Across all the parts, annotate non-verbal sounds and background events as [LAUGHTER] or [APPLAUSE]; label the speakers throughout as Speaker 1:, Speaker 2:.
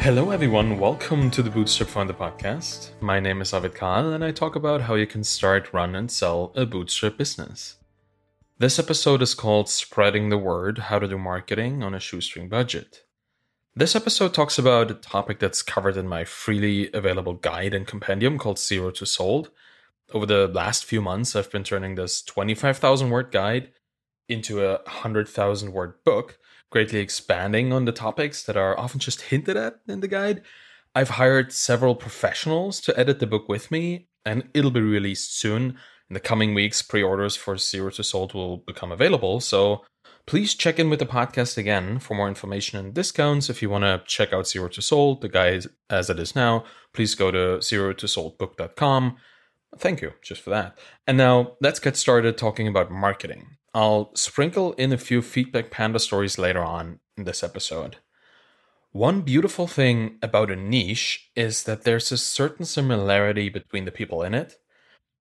Speaker 1: Hello, everyone. Welcome to the Bootstrapped Founder podcast. My name is Arvid Kahl, and I talk about how you can start, run, and sell a Bootstrap business. This episode is called Spreading the Word How to Do Marketing on a Shoestring Budget. This episode talks about a topic that's covered in my freely available guide and compendium called Zero to Sold. Over the last few months, I've been turning this 25,000 word guide into a 100,000 word book greatly expanding on the topics that are often just hinted at in the guide. I've hired several professionals to edit the book with me, and it'll be released soon. In the coming weeks, pre orders for Zero to Sold will become available, so please check in with the podcast again for more information and discounts. If you want to check out Zero to Sold, the guide as it is now, please go to zero to. Thank you just for that. And now let's get started talking about marketing. I'll sprinkle in a few Feedback Panda stories later on in this episode. One beautiful thing about a niche is that there's a certain similarity between the people in it.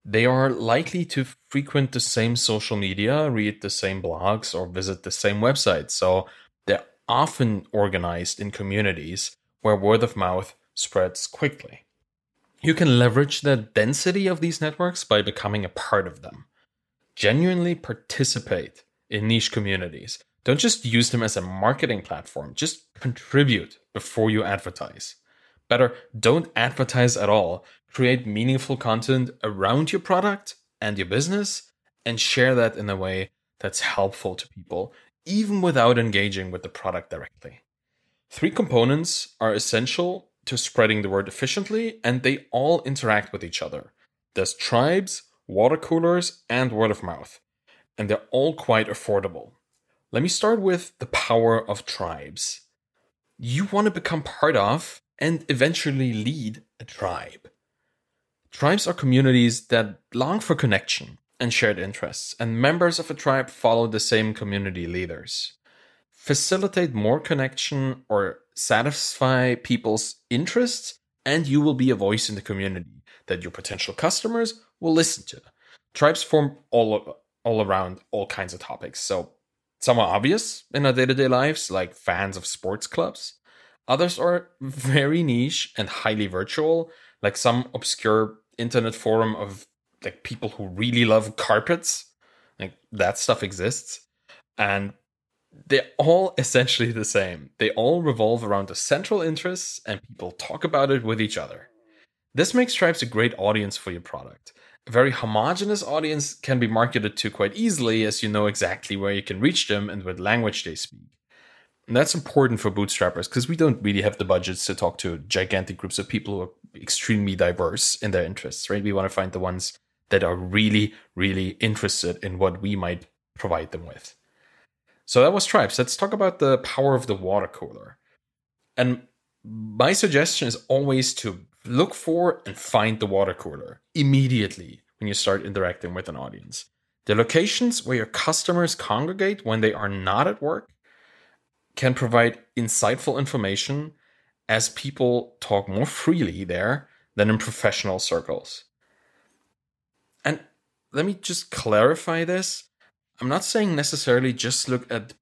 Speaker 1: They are likely to frequent the same social media, read the same blogs, or visit the same websites, so they're often organized in communities where word of mouth spreads quickly. You can leverage the density of these networks by becoming a part of them genuinely participate in niche communities. Don't just use them as a marketing platform, just contribute before you advertise. Better, don't advertise at all. Create meaningful content around your product and your business and share that in a way that's helpful to people, even without engaging with the product directly. Three components are essential to spreading the word efficiently, and they all interact with each other. There's tribes, water coolers, and word of mouth. And they're all quite affordable. Let me start with the power of tribes. You want to become part of and eventually lead a tribe. Tribes are communities that long for connection and shared interests, and members of a tribe follow the same community leaders. Facilitate more connection or satisfy people's interests, and you will be a voice in the community that your potential customers will listen to. Tribes form all all around all kinds of topics. So some are obvious in our day-to-day lives, like fans of sports clubs. Others are very niche and highly virtual, like some obscure internet forum of like people who really love carpets. Like that stuff exists. And they're all [LAUGHS] essentially the same. They all revolve around the central interests and people talk about it with each other. This makes Tribes a great audience for your product. Very homogenous audience can be marketed to quite easily as you know exactly where you can reach them and what language they speak. And that's important for bootstrappers because we don't really have the budgets to talk to gigantic groups of people who are extremely diverse in their interests, right? We want to find the ones that are really, really interested in what we might provide them with. So that was Tribes. Let's talk about the power of the water cooler. And my suggestion is always to look for and find the water cooler immediately when you start interacting with an audience. The locations where your customers congregate when they are not at work can provide insightful information as people talk more freely there than in professional circles. And let me just clarify this. I'm not saying necessarily just look at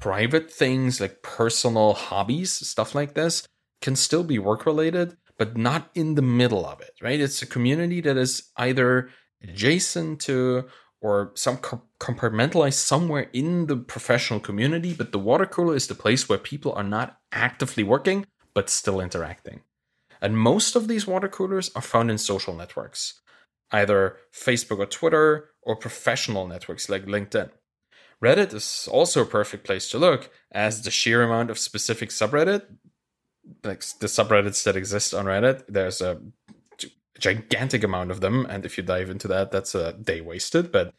Speaker 1: private things like personal hobbies, stuff like this can still be work related, but not in the middle of it, right? It's a community that is either adjacent to or some compartmentalized somewhere in the professional community, but the water cooler is the place where people are not actively working but still interacting. And most of these water coolers are found in social networks, either Facebook or Twitter or professional networks like LinkedIn. Reddit is also a perfect place to look, as the sheer amount of specific subreddit like the subreddits that exist on Reddit. There's a gigantic amount of them, and if you dive into that, that's a day wasted. But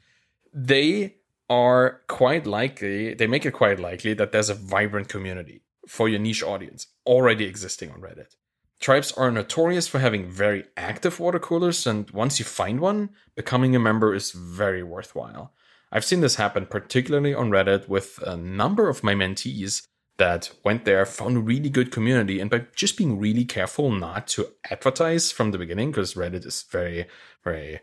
Speaker 1: they are quite likely. They make it quite likely that there's a vibrant community for your niche audience already existing on Reddit. Tribes are notorious for having very active water coolers, and once you find one, becoming a member is very worthwhile. I've seen this happen particularly on Reddit with a number of my mentees that went there, found a really good community, and by just being really careful not to advertise from the beginning, because Reddit is very, very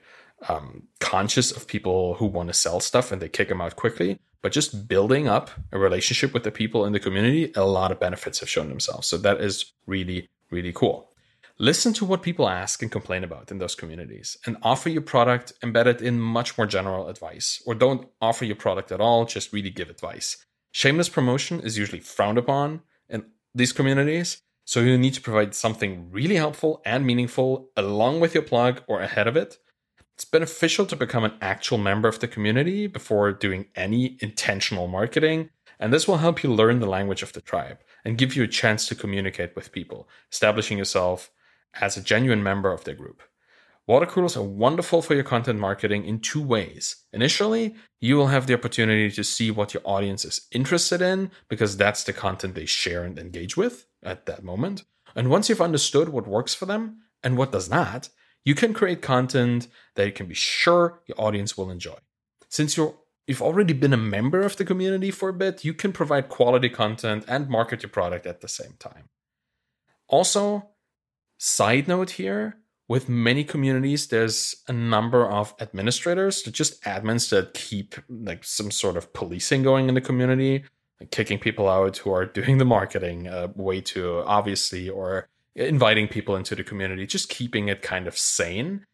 Speaker 1: um, conscious of people who want to sell stuff and they kick them out quickly. but just building up a relationship with the people in the community, a lot of benefits have shown themselves. So that is really, really cool. Listen to what people ask and complain about in those communities and offer your product embedded in much more general advice. Or don't offer your product at all, just really give advice. Shameless promotion is usually frowned upon in these communities. So you need to provide something really helpful and meaningful along with your plug or ahead of it. It's beneficial to become an actual member of the community before doing any intentional marketing. And this will help you learn the language of the tribe and give you a chance to communicate with people, establishing yourself as a genuine member of their group. Water coolers are wonderful for your content marketing in two ways. Initially, you will have the opportunity to see what your audience is interested in because that's the content they share and engage with at that moment. And once you've understood what works for them and what does not, you can create content that you can be sure your audience will enjoy. Since you're you've already been a member of the community for a bit, you can provide quality content and market your product at the same time. Also, Side note here with many communities, there's a number of administrators, just admins that keep like some sort of policing going in the community, like kicking people out who are [LAUGHS] doing the marketing uh, way too obviously, or inviting people into the community, just keeping it kind of sane.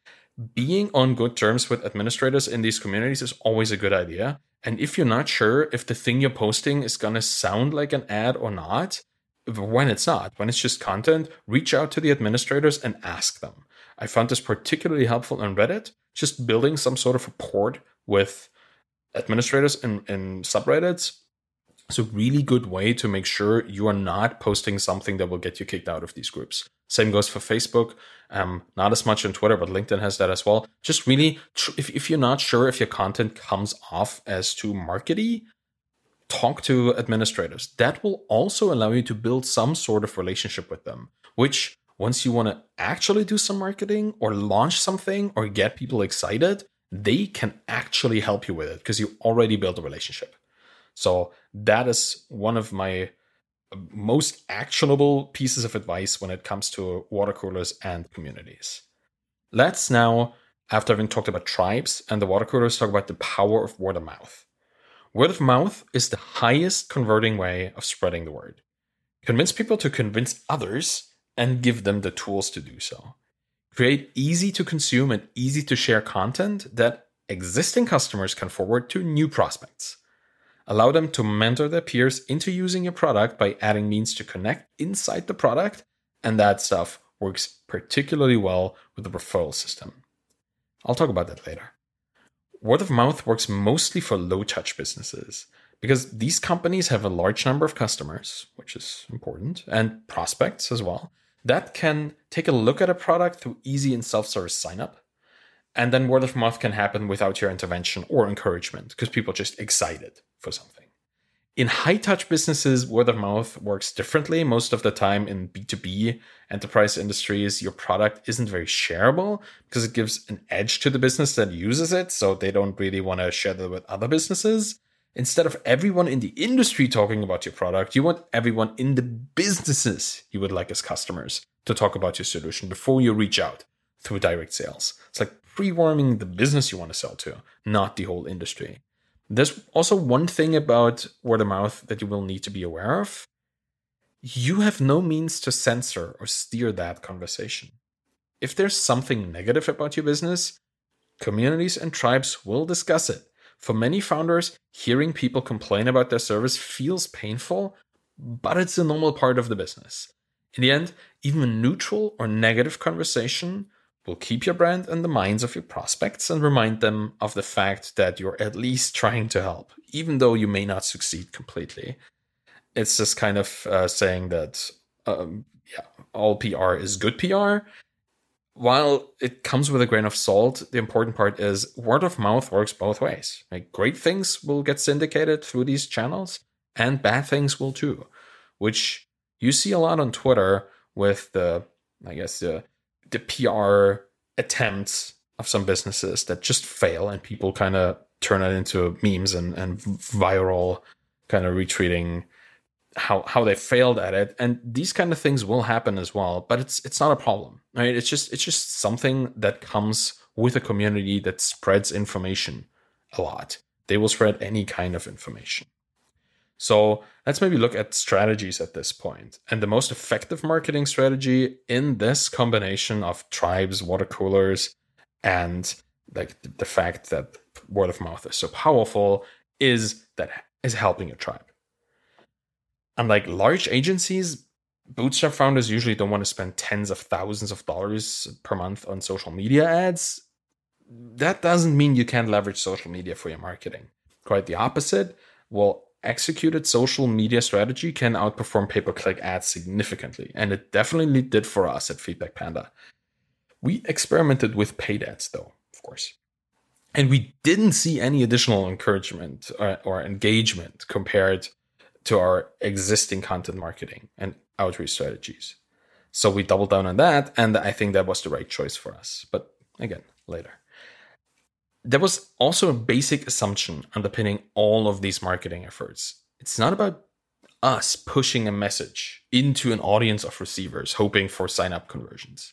Speaker 1: Being on good terms with administrators in these communities is always a good idea. And if you're not sure if the thing you're posting is going to sound like an ad or not, when it's not, when it's just content, reach out to the administrators and ask them. I found this particularly helpful on Reddit, just building some sort of rapport with administrators in, and subreddits. It's a really good way to make sure you are not posting something that will get you kicked out of these groups. Same goes for Facebook. Um, not as much on Twitter, but LinkedIn has that as well. Just really, if, if you're not sure if your content comes off as too markety, talk to administrators. That will also allow you to build some sort of relationship with them, which once you want to actually do some marketing or launch something or get people excited, they can actually help you with it because you already built a relationship. So that is one of my uh, most actionable pieces of advice when it comes to water coolers and communities. Let's now, after having talked about tribes and the water coolers, talk about the power of word of mouth. Word of mouth is the highest converting way of spreading the word. Convince people to convince others and give them the tools to do so. Create easy to consume and easy to share content that existing customers can forward to new prospects. Allow them to mentor their peers into using your product by adding means to connect inside the product, and that stuff works particularly well with the referral system. I'll talk about that later word of mouth works mostly for low touch businesses because these companies have a large number of customers, which is important, and prospects as well, that can take a look at a product through easy and self service sign up. And then word of mouth can happen without your intervention or encouragement because people are just excited for something. In high touch businesses, word of mouth works differently. Most of the time in B2B enterprise industries, your product isn't very shareable because it gives an edge to the business that uses it. So they don't really want to share that with other businesses. Instead of everyone in the industry talking about your product, you want everyone in the businesses you would like as customers to talk about your solution before you reach out through direct sales. It's like pre warming the business you want to sell to, not the whole industry. There's also one thing about word of mouth that you will need to be aware of. You have no means to censor or steer that conversation. If there's something negative about your business, communities and tribes will discuss it. For many founders, hearing people complain about their service feels painful, but it's a normal part of the business. In the end, even a neutral or negative conversation will keep your brand in the minds of your prospects and remind them of the fact that you're at least trying to help, even though you may not succeed completely. It's just kind of uh, saying that, um, yeah, all PR is good PR. While it comes with a grain of salt, the important part is word of mouth works both ways. Like great things will get syndicated through these channels, and bad things will too, which you see a lot on Twitter with the, I guess, the the PR attempts of some businesses that just fail and people kind of turn it into memes and, and viral kind of retweeting how how they failed at it and these kind of things will happen as well but it's it's not a problem right it's just it's just something that comes with a community that spreads information a lot they will spread any kind of information. So let's maybe look at strategies at this point. And the most effective marketing strategy in this combination of tribes, water coolers, and like the fact that word of mouth is so powerful is that is helping a tribe. Unlike large agencies, bootstrap founders usually don't want to spend tens of thousands of dollars per month on social media ads. That doesn't mean you can't leverage social media for your marketing. Quite the opposite. Well, executed social media strategy can outperform pay per click ads significantly, and it definitely did for us at Feedback Panda. We experimented with paid ads, though, of course. And we didn't see any additional encouragement or, or engagement compared to our existing content marketing and outreach strategies. So we doubled down on that, and I think that was the right choice for us. But again, later. There was also a basic assumption underpinning all of these marketing efforts. It's not about us pushing a message into an audience of receivers hoping for sign up conversions.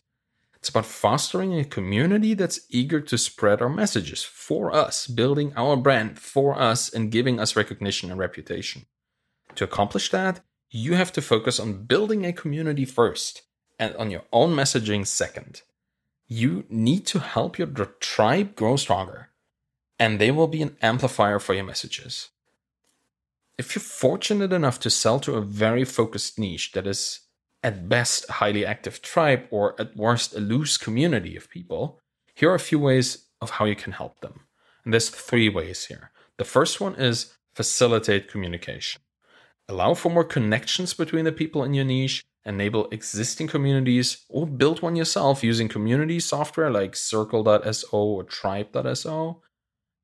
Speaker 1: It's about fostering a community that's eager to spread our messages for us, building our brand for us, and giving us recognition and reputation. To accomplish that, you have to focus on building a community first and on your own messaging second you need to help your tribe grow stronger, and they will be an amplifier for your messages. If you're fortunate enough to sell to a very focused niche that is at best a highly active tribe or at worst a loose community of people, here are a few ways of how you can help them. And there's three ways here. The first one is facilitate communication. Allow for more connections between the people in your niche enable existing communities or build one yourself using community software like circle.so or tribe.so.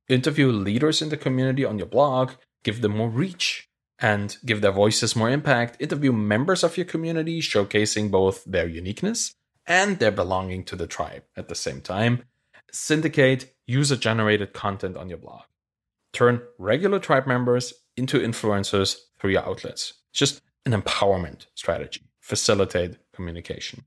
Speaker 1: Interview leaders in the community on your blog, give them more reach and give their voices more impact. Interview members of your community, showcasing both their uniqueness and their belonging to the tribe at the same time. Syndicate user generated content on your blog. Turn regular tribe members into influencers through your outlets. It's just an empowerment strategy facilitate communication.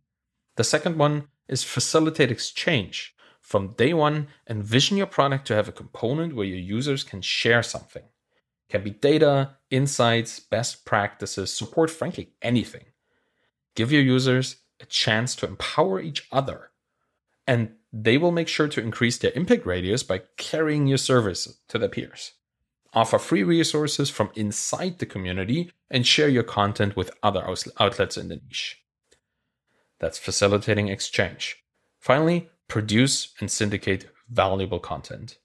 Speaker 1: The second one is facilitate exchange. From day one, envision your product to have a component where your users can share something. It can be data, insights, best practices, support, frankly, anything. Give your users a chance to empower each other. And they will make sure to increase their impact radius by carrying your service to their peers offer free resources from inside the community, and share your content with other outlets in the niche. That's facilitating exchange. Finally, produce and syndicate valuable content.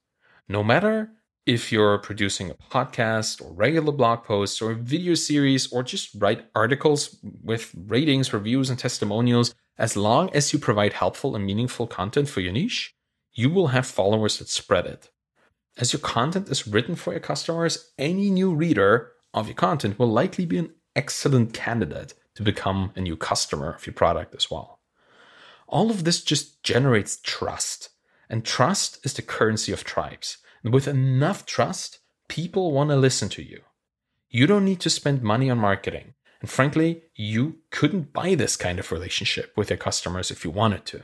Speaker 1: No matter if you're producing a podcast or regular blog posts or video series or just write articles with ratings, reviews, and testimonials, as long as you provide helpful and meaningful content for your niche, you will have followers that spread it. As your content is written for your customers, any new reader of your content will likely be an excellent candidate to become a new customer of your product as well. All of this just generates trust, and trust is the currency of tribes. And with enough trust, people want to listen to you. You don't need to spend money on marketing. And frankly, you couldn't buy this kind of relationship with your customers if you wanted to.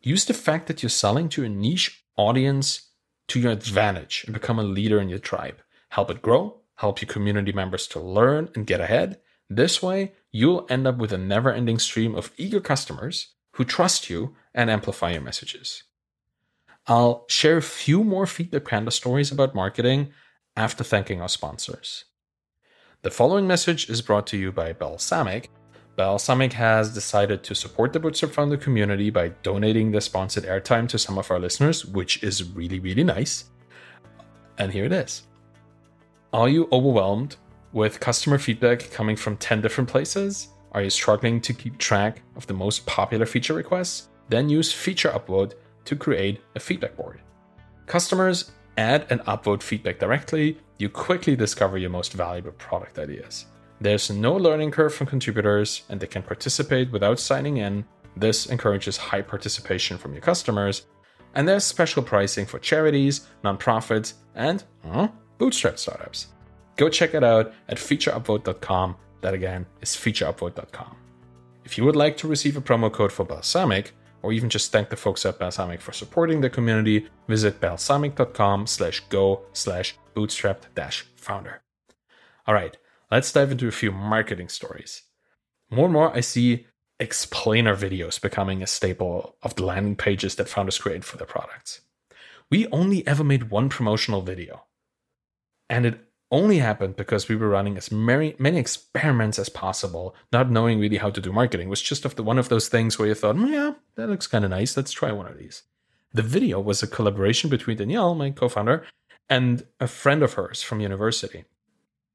Speaker 1: Use the fact that you're selling to a niche audience to your advantage and become a leader in your tribe. Help it grow, help your community members to learn and get ahead. This way, you'll end up with a never ending stream of eager customers who trust you and amplify your messages. I'll share a few more Feedback Panda stories about marketing after thanking our sponsors. The following message is brought to you by Balsamiq, Balsamiq has decided to support the Bootstrapped Founder community by donating the sponsored airtime to some of our listeners, which is really, really nice. And here it is. Are you overwhelmed with customer feedback coming from 10 different places? Are you struggling to keep track of the most popular feature requests? Then use Feature Upvote to create a feedback board. Customers add and upvote feedback directly. You quickly discover your most valuable product ideas. There's no learning curve from contributors, and they can participate without signing in. This encourages high participation from your customers. And there's special pricing for charities, nonprofits, and uh, bootstrap startups. Go check it out at featureupvote.com. That again is featureupvote.com. If you would like to receive a promo code for Balsamiq, or even just thank the folks at Balsamiq for supporting the community, visit balsamiq.com slash go slash bootstrapped dash founder. All right, let's dive into a few marketing stories. More and more, I see explainer videos becoming a staple of the landing pages that founders create for their products. We only ever made one promotional video, and it only happened because we were running as many, many experiments as possible, not knowing really how to do marketing. It was just one of those things where you thought, mm, yeah, that looks kind of nice. Let's try one of these. The video was a collaboration between Danielle, my co founder, and a friend of hers from university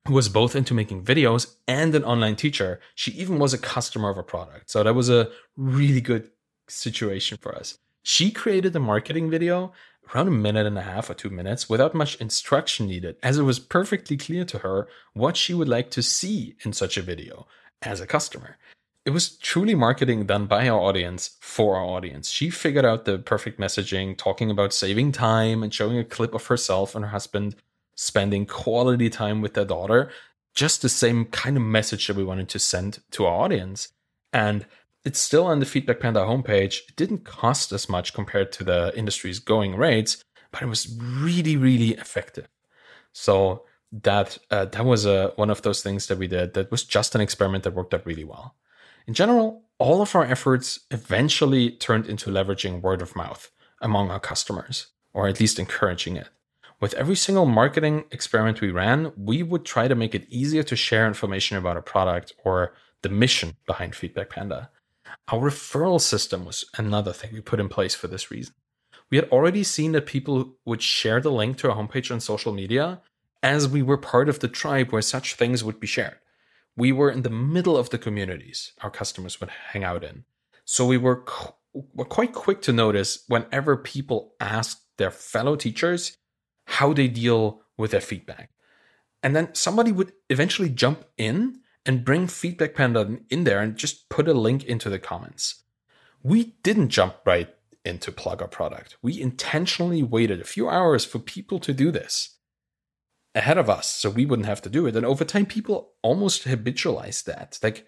Speaker 1: who was both into making videos and an online teacher. She even was a customer of a product. So that was a really good situation for us. She created a marketing video around a minute and a half or two minutes without much instruction needed, as it was perfectly clear to her what she would like to see in such a video as a customer. It was truly marketing done by our audience for our audience. She figured out the perfect messaging, talking about saving time and showing a clip of herself and her husband spending quality time with their daughter. Just the same kind of message that we wanted to send to our audience. And it's still on the Feedback Panda homepage. It didn't cost as much compared to the industry's going rates, but it was really, really effective. So that uh, that was uh, one of those things that we did that was just an experiment that worked out really well. In general, all of our efforts eventually turned into leveraging word of mouth among our customers, or at least encouraging it. With every single marketing experiment we ran, we would try to make it easier to share information about a product or the mission behind Feedback Panda. Our referral system was another thing we put in place for this reason. We had already seen that people would share the link to our homepage on social media as we were part of the tribe where such things would be shared. We were in the middle of the communities our customers would hang out in. So we were, qu- were quite quick to notice whenever people asked their fellow teachers how they deal with their feedback. And then somebody would eventually jump in and bring Feedback Panda in there and just put a link into the comments. We didn't jump right into plug our product. We intentionally waited a few hours for people to do this ahead of us so we wouldn't have to do it. And over time, people almost habitualized that. Like,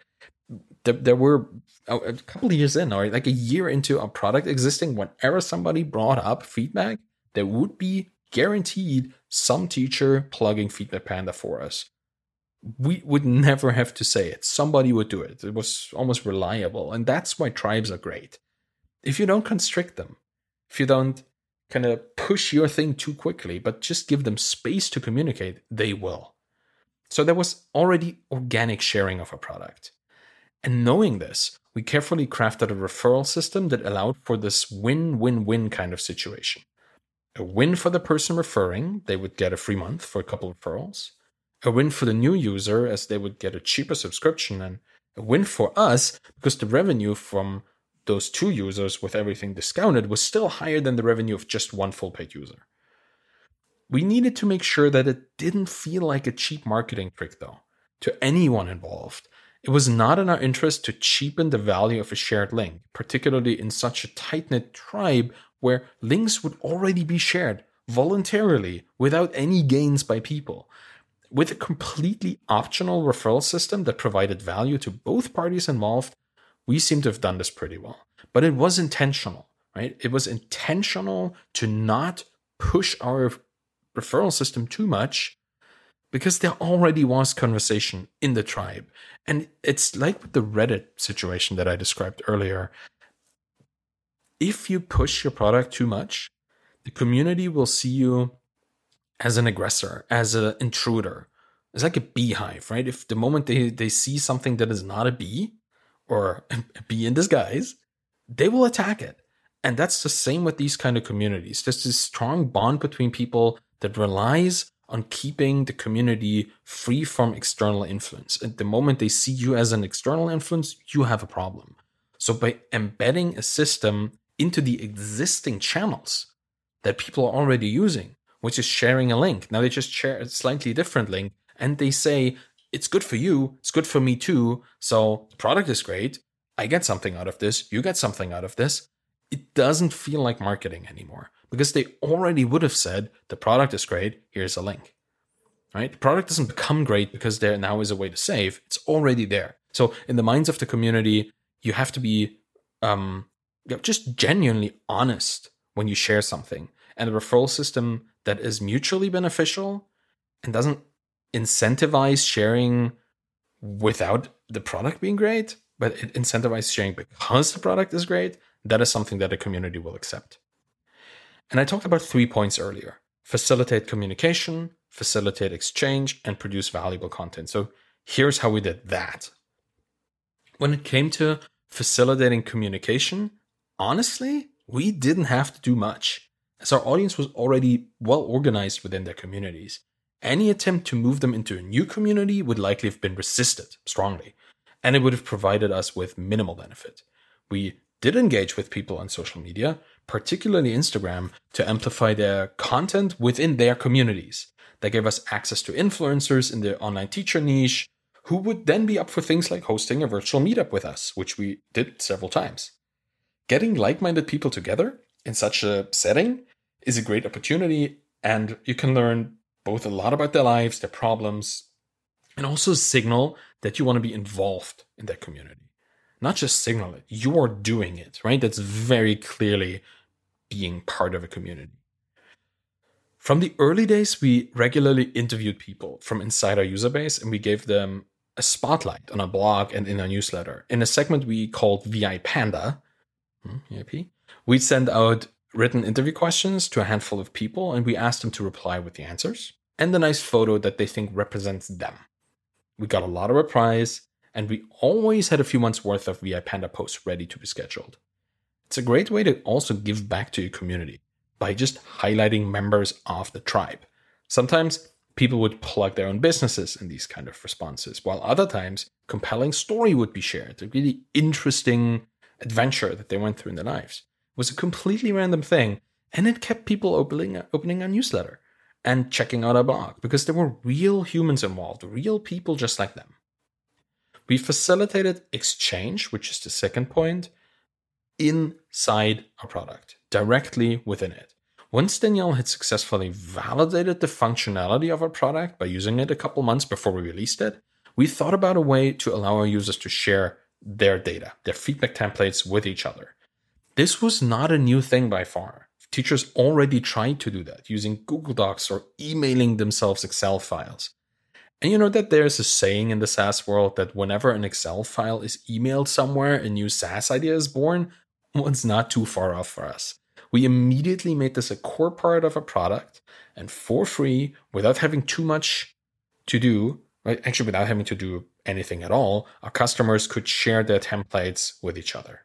Speaker 1: there, there were a couple of years in, or like a year into a product existing, whenever somebody brought up feedback, there would be guaranteed some teacher plugging Feedback Panda for us we would never have to say it. Somebody would do it. It was almost reliable. And that's why tribes are great. If you don't constrict them, if you don't kind of push your thing too quickly, but just give them space to communicate, they will. So there was already organic sharing of a product. And knowing this, we carefully crafted a referral system that allowed for this win win win kind of situation. A win for the person referring, they would get a free month for a couple referrals a win for the new user as they would get a cheaper subscription and a win for us because the revenue from those two users with everything discounted was still higher than the revenue of just one full paid user. We needed to make sure that it didn't feel like a cheap marketing trick though to anyone involved. It was not in our interest to cheapen the value of a shared link, particularly in such a tight knit tribe where links would already be shared voluntarily without any gains by people with a completely optional referral system that provided value to both parties involved, we seem to have done this pretty well. But it was intentional, right? It was intentional to not push our referral system too much because there already was conversation in the tribe. And it's like with the Reddit situation that I described earlier. If you push your product too much, the community will see you as an aggressor, as an intruder. It's like a beehive, right? If the moment they, they see something that is not a bee or a bee in disguise, they will attack it. And that's the same with these kind of communities. There's this strong bond between people that relies on keeping the community free from external influence. At the moment they see you as an external influence, you have a problem. So by embedding a system into the existing channels that people are already using, which is sharing a link. Now they just share a slightly different link and they say, it's good for you, it's good for me too. So the product is great. I get something out of this, you get something out of this. It doesn't feel like marketing anymore because they already would have said, the product is great, here's a link. Right? The product doesn't become great because there now is a way to save. It's already there. So in the minds of the community, you have to be um, you just genuinely honest when you share something, and a referral system that is mutually beneficial and doesn't incentivize sharing without the product being great, but it incentivizes sharing because the product is great, that is something that a community will accept. And I talked about three points earlier facilitate communication, facilitate exchange, and produce valuable content. So here's how we did that. When it came to facilitating communication, honestly, we didn't have to do much, as our audience was already well organized within their communities. Any attempt to move them into a new community would likely have been resisted strongly, and it would have provided us with minimal benefit. We did engage with people on social media, particularly Instagram, to amplify their content within their communities. That gave us access to influencers in the online teacher niche who would then be up for things like hosting a virtual meetup with us, which we did several times. Getting like minded people together in such a setting is a great opportunity, and you can learn both a lot about their lives, their problems, and also signal that you want to be involved in their community not just signal it, you're doing it, right? That's very clearly being part of a community. From the early days, we regularly interviewed people from inside our user base and we gave them a spotlight on our blog and in our newsletter. In a segment we called VI Panda, Hmm, we'd send out written interview questions to a handful of people and we asked them to reply with the answers and a nice photo that they think represents them. We got a lot of replies and we always had a few months worth of VI Panda posts ready to be scheduled. It's a great way to also give back to your community by just highlighting members of the tribe. Sometimes people would plug their own businesses in these kind of responses, while other times compelling story would be shared, a really interesting adventure that they went through in their lives. Was a completely random thing, and it kept people opening opening a newsletter and checking out our blog because there were real humans involved, real people just like them. We facilitated exchange, which is the second point, inside our product, directly within it. Once Danielle had successfully validated the functionality of our product by using it a couple months before we released it, we thought about a way to allow our users to share their data, their feedback templates with each other. This was not a new thing by far. Teachers already tried to do that using Google Docs or emailing themselves Excel files. And you know that there's a saying in the SaaS world that whenever an Excel file is emailed somewhere, a new SaaS idea is born? Well, it's not too far off for us. We immediately made this a core part of a product and for free, without having too much to do, right? Actually, without having to do anything at all, our customers could share their templates with each other.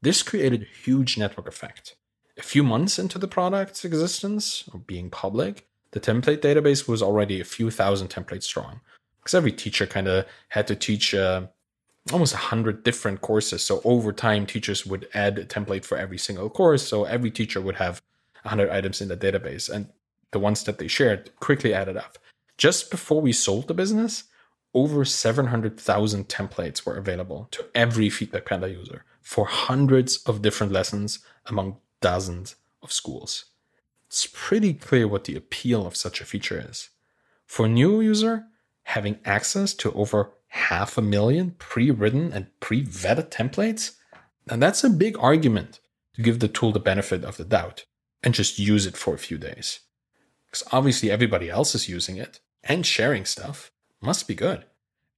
Speaker 1: This created a huge network effect. A few months into the product's existence, or being public, the template database was already a few thousand templates strong because every teacher kind of had to teach uh, almost a hundred different courses. So over time, teachers would add a template for every single course. So every teacher would have 100 items in the database, and the ones that they shared quickly added up. Just before we sold the business, over 700,000 templates were available to every Feedback Panda user for hundreds of different lessons among dozens of schools it's pretty clear what the appeal of such a feature is. For a new user, having access to over half a million pre-written and pre-vetted templates, and that's a big argument to give the tool the benefit of the doubt and just use it for a few days. Because obviously everybody else is using it and sharing stuff must be good.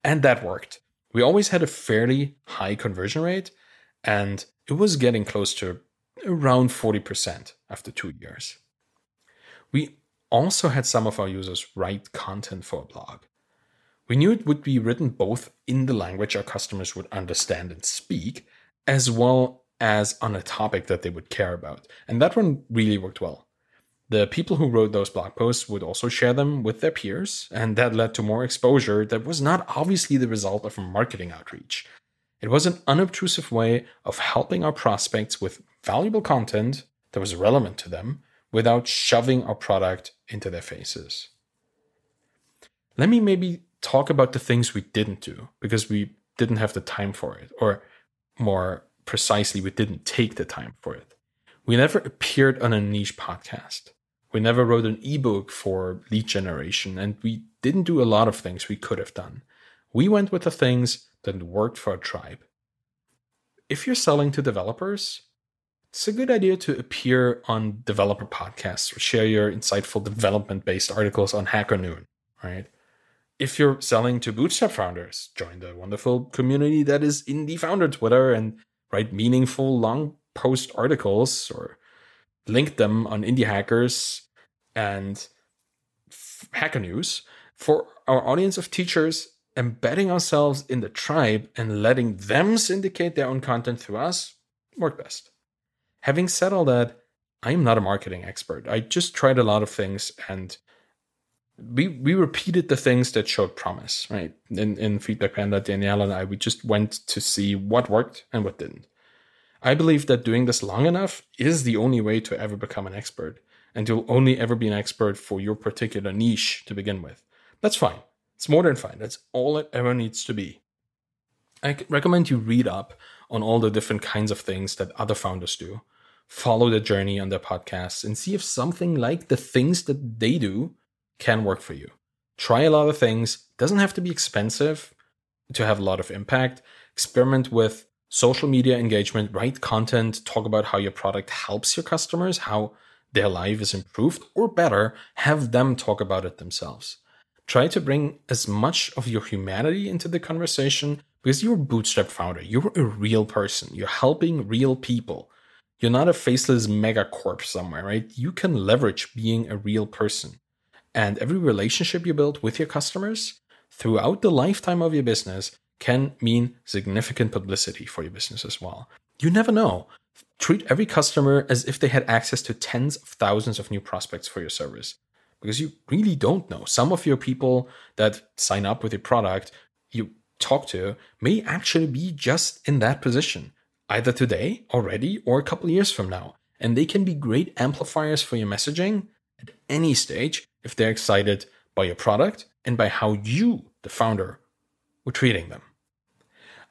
Speaker 1: And that worked. We always had a fairly high conversion rate, and it was getting close to around 40% after two years. We also had some of our users write content for a blog. We knew it would be written both in the language our customers would understand and speak, as well as on a topic that they would care about. And that one really worked well. The people who wrote those blog posts would also share them with their peers, and that led to more exposure that was not obviously the result of marketing outreach. It was an unobtrusive way of helping our prospects with valuable content that was relevant to them without shoving our product into their faces. Let me maybe talk about the things we didn't do because we didn't have the time for it, or more precisely, we didn't take the time for it. We never appeared on a niche podcast. We never wrote an ebook for lead generation, and we didn't do a lot of things we could have done. We went with the things that worked for our tribe. If you're selling to developers, it's a good idea to appear on developer podcasts or share your insightful development based articles on Hacker Noon, right? If you're selling to bootstrap founders, join the wonderful community that is Indie Founder Twitter and write meaningful long post articles or link them on Indie Hackers and Hacker News. For our audience of teachers, embedding ourselves in the tribe and letting them syndicate their own content through us work best. Having said all that, I'm not a marketing expert. I just tried a lot of things and we we repeated the things that showed promise, right? In in Feedback Panda, Danielle and I, we just went to see what worked and what didn't. I believe that doing this long enough is the only way to ever become an expert. And you'll only ever be an expert for your particular niche to begin with. That's fine. It's more than fine. That's all it ever needs to be. I recommend you read up on all the different kinds of things that other founders do follow the journey on their podcasts and see if something like the things that they do can work for you. Try a lot of things. Doesn't have to be expensive to have a lot of impact. Experiment with social media engagement, write content, talk about how your product helps your customers, how their life is improved, or better, have them talk about it themselves. Try to bring as much of your humanity into the conversation because you're a bootstrap founder. You're a real person. You're helping real people. You're not a faceless megacorp somewhere, right? You can leverage being a real person. And every relationship you build with your customers throughout the lifetime of your business can mean significant publicity for your business as well. You never know. Treat every customer as if they had access to tens of thousands of new prospects for your service because you really don't know. Some of your people that sign up with your product you talk to may actually be just in that position either today already or a couple years from now. And they can be great amplifiers for your messaging at any stage if they're excited by your product and by how you, the founder, were treating them.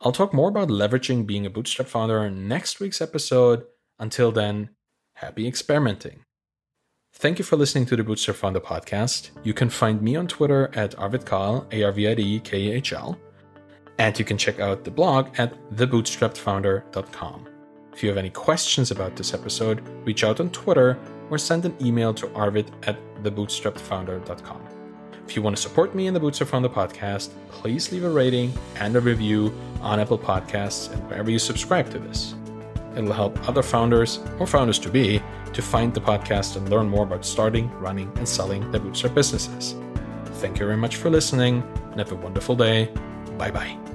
Speaker 1: I'll talk more about leveraging being a bootstrap founder in next week's episode. Until then, happy experimenting. Thank you for listening to the Bootstrapped Founder podcast. You can find me on Twitter at Arvid Kahl, A R V I D K A H L. And you can check out the blog at thebootstrappedfounder.com. If you have any questions about this episode, reach out on Twitter or send an email to arvid at thebootstrappedfounder.com. If you want to support me in the Bootstrap the podcast, please leave a rating and a review on Apple Podcasts and wherever you subscribe to this. It'll help other founders or founders to be to find the podcast and learn more about starting, running, and selling their bootstrap businesses. Thank you very much for listening and have a wonderful day. Bye bye.